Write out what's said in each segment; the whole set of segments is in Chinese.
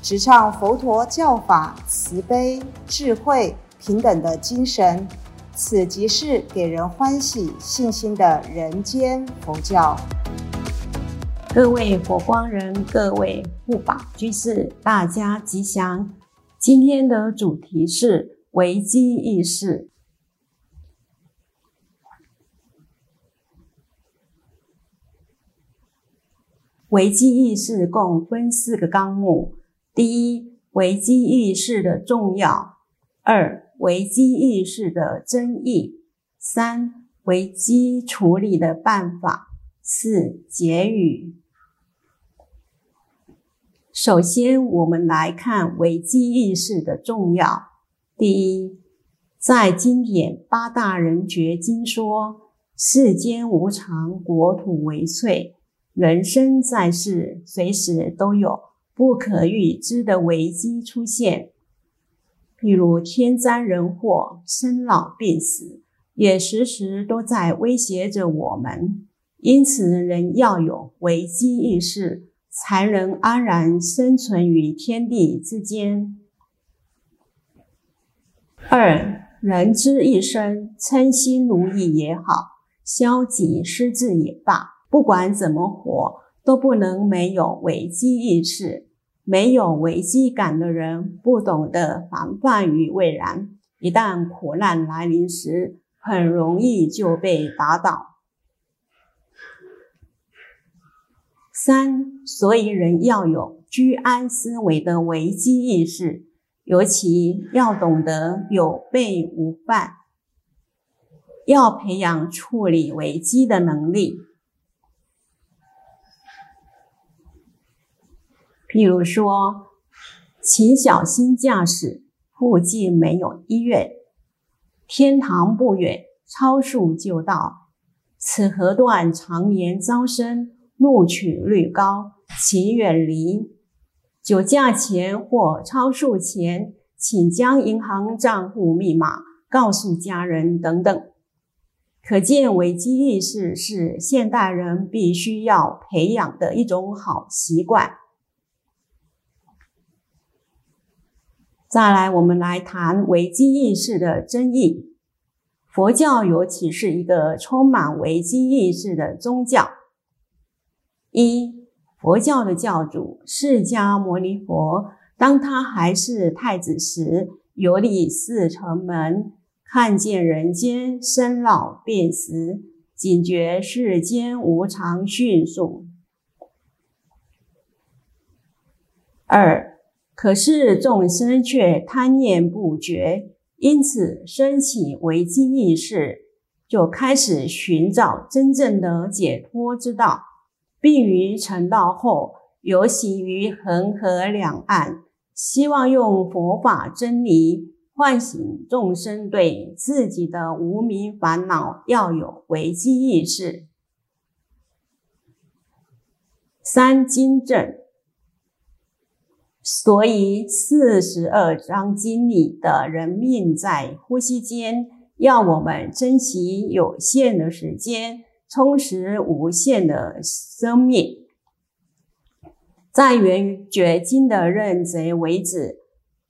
直唱佛陀教法慈悲、智慧、平等的精神，此即是给人欢喜、信心的人间佛教。各位佛光人，各位护法居士，大家吉祥。今天的主题是危机意识。危机意识共分四个纲目。第一，危机意识的重要；二，危机意识的争议；三，危机处理的办法；四，结语。首先，我们来看危机意识的重要。第一，在经典八大人觉经说：“世间无常，国土为脆，人生在世，随时都有。”不可预知的危机出现，譬如天灾人祸、生老病死，也时时都在威胁着我们。因此，人要有危机意识，才能安然生存于天地之间。二，人之一生，称心如意也好，消极失志也罢，不管怎么活，都不能没有危机意识。没有危机感的人，不懂得防范于未然，一旦苦难来临时，很容易就被打倒。三，所以人要有居安思危的危机意识，尤其要懂得有备无患，要培养处理危机的能力。例如说，请小心驾驶，附近没有医院，天堂不远，超速就到。此河段常年招生，录取率高，请远离。酒驾前或超速前，请将银行账户密码告诉家人等等。可见，危机意识是现代人必须要培养的一种好习惯。再来，我们来谈危机意识的争议。佛教尤其是一个充满危机意识的宗教。一，佛教的教主释迦牟尼佛，当他还是太子时，游历四城门，看见人间生老病死，警觉世间无常迅速。二。可是众生却贪念不绝，因此升起危机意识，就开始寻找真正的解脱之道，并于成道后游行于恒河两岸，希望用佛法真理唤醒众生对自己的无名烦恼要有危机意识。三经正。所以，四十二章经里的人命在呼吸间，要我们珍惜有限的时间，充实无限的生命。在《圆觉经》的认贼为子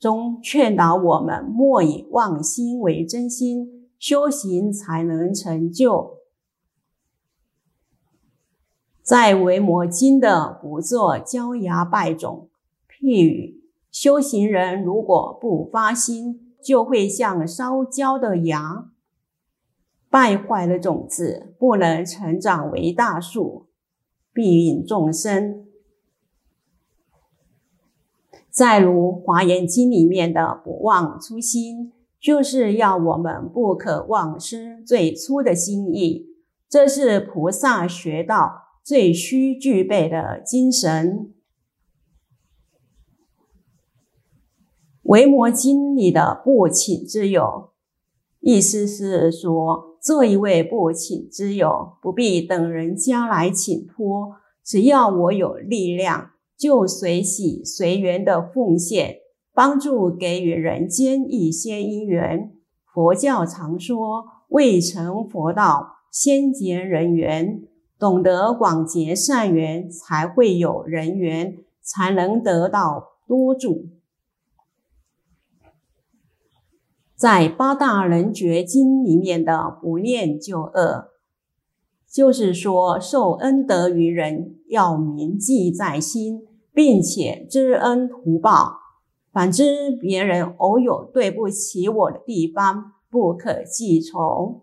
中，劝导我们莫以妄心为真心，修行才能成就。在《维摩经》的不做骄牙败种。譬喻修行人如果不发心，就会像烧焦的芽，败坏了种子，不能成长为大树，庇荫众生。再如《华严经》里面的“不忘初心”，就是要我们不可忘失最初的心意，这是菩萨学道最需具备的精神。维摩经里的不请之友，意思是说，这一位不请之友，不必等人家来请托，只要我有力量，就随喜随缘的奉献，帮助给予人间一些因缘。佛教常说，未成佛道，先结人缘，懂得广结善缘，才会有人缘，才能得到多助。在八大人觉经里面的不念旧恶，就是说受恩德于人要铭记在心，并且知恩图报。反之，别人偶有对不起我的地方，不可记仇。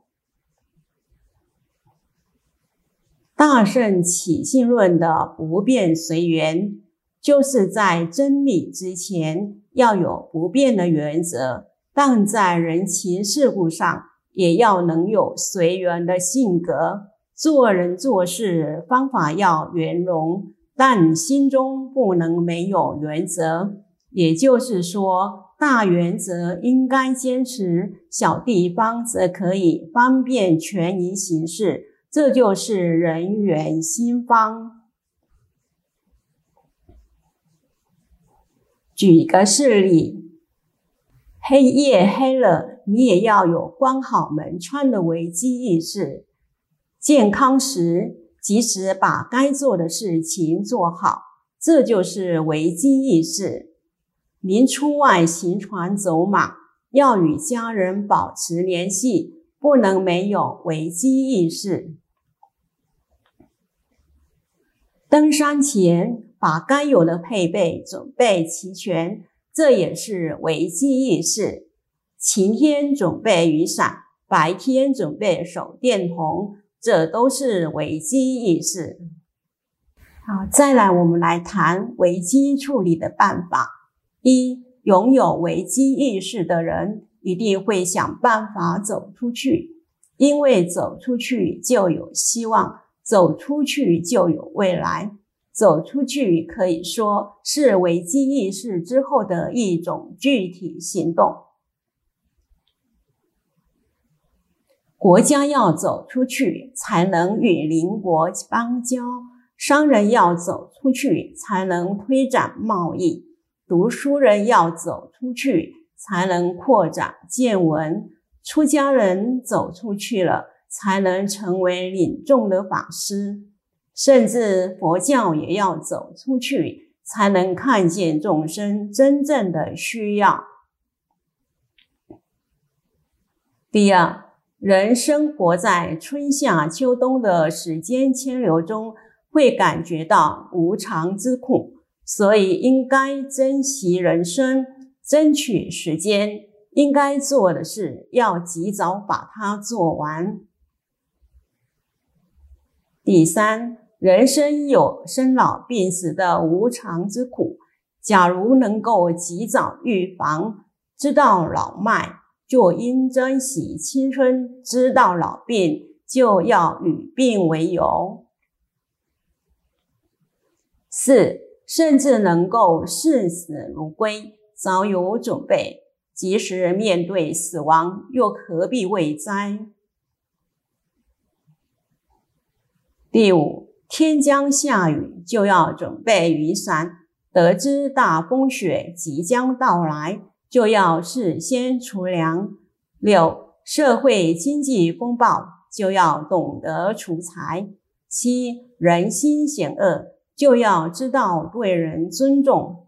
大圣起信论的不变随缘，就是在真理之前要有不变的原则。但在人情世故上，也要能有随缘的性格，做人做事方法要圆融，但心中不能没有原则。也就是说，大原则应该坚持，小地方则可以方便权宜行事。这就是人缘心方。举个事例。黑夜黑了，你也要有关好门窗的危机意识。健康时，及时把该做的事情做好，这就是危机意识。您出外行船走马，要与家人保持联系，不能没有危机意识。登山前，把该有的配备准备齐全。这也是危机意识。晴天准备雨伞，白天准备手电筒，这都是危机意识。好，再来，我们来谈危机处理的办法。一，拥有危机意识的人一定会想办法走出去，因为走出去就有希望，走出去就有未来。走出去可以说是危机意识之后的一种具体行动。国家要走出去，才能与邻国邦交；商人要走出去，才能推展贸易；读书人要走出去，才能扩展见闻；出家人走出去了，才能成为领众的法师。甚至佛教也要走出去，才能看见众生真正的需要。第二，人生活在春夏秋冬的时间迁流中，会感觉到无常之苦，所以应该珍惜人生，争取时间。应该做的事，要及早把它做完。第三。人生有生老病死的无常之苦，假如能够及早预防，知道老迈，就应珍惜青春；知道老病，就要与病为友。四，甚至能够视死如归，早有准备，及时面对死亡，又何必畏哉？第五。天将下雨，就要准备雨伞；得知大风雪即将到来，就要事先储粮。六、社会经济风暴，就要懂得储财。七、人心险恶，就要知道对人尊重。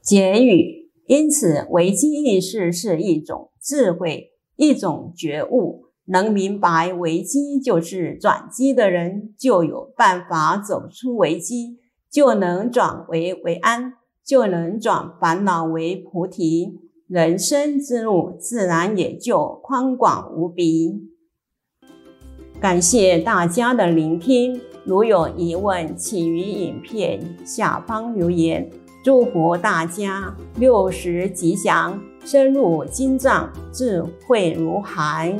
结语：因此，危机意识是一种智慧。一种觉悟，能明白危机就是转机的人，就有办法走出危机，就能转危为安，就能转烦恼为菩提，人生之路自然也就宽广无比。感谢大家的聆听，如有疑问，请于影片下方留言。祝福大家六十吉祥，深入经藏，智慧如海。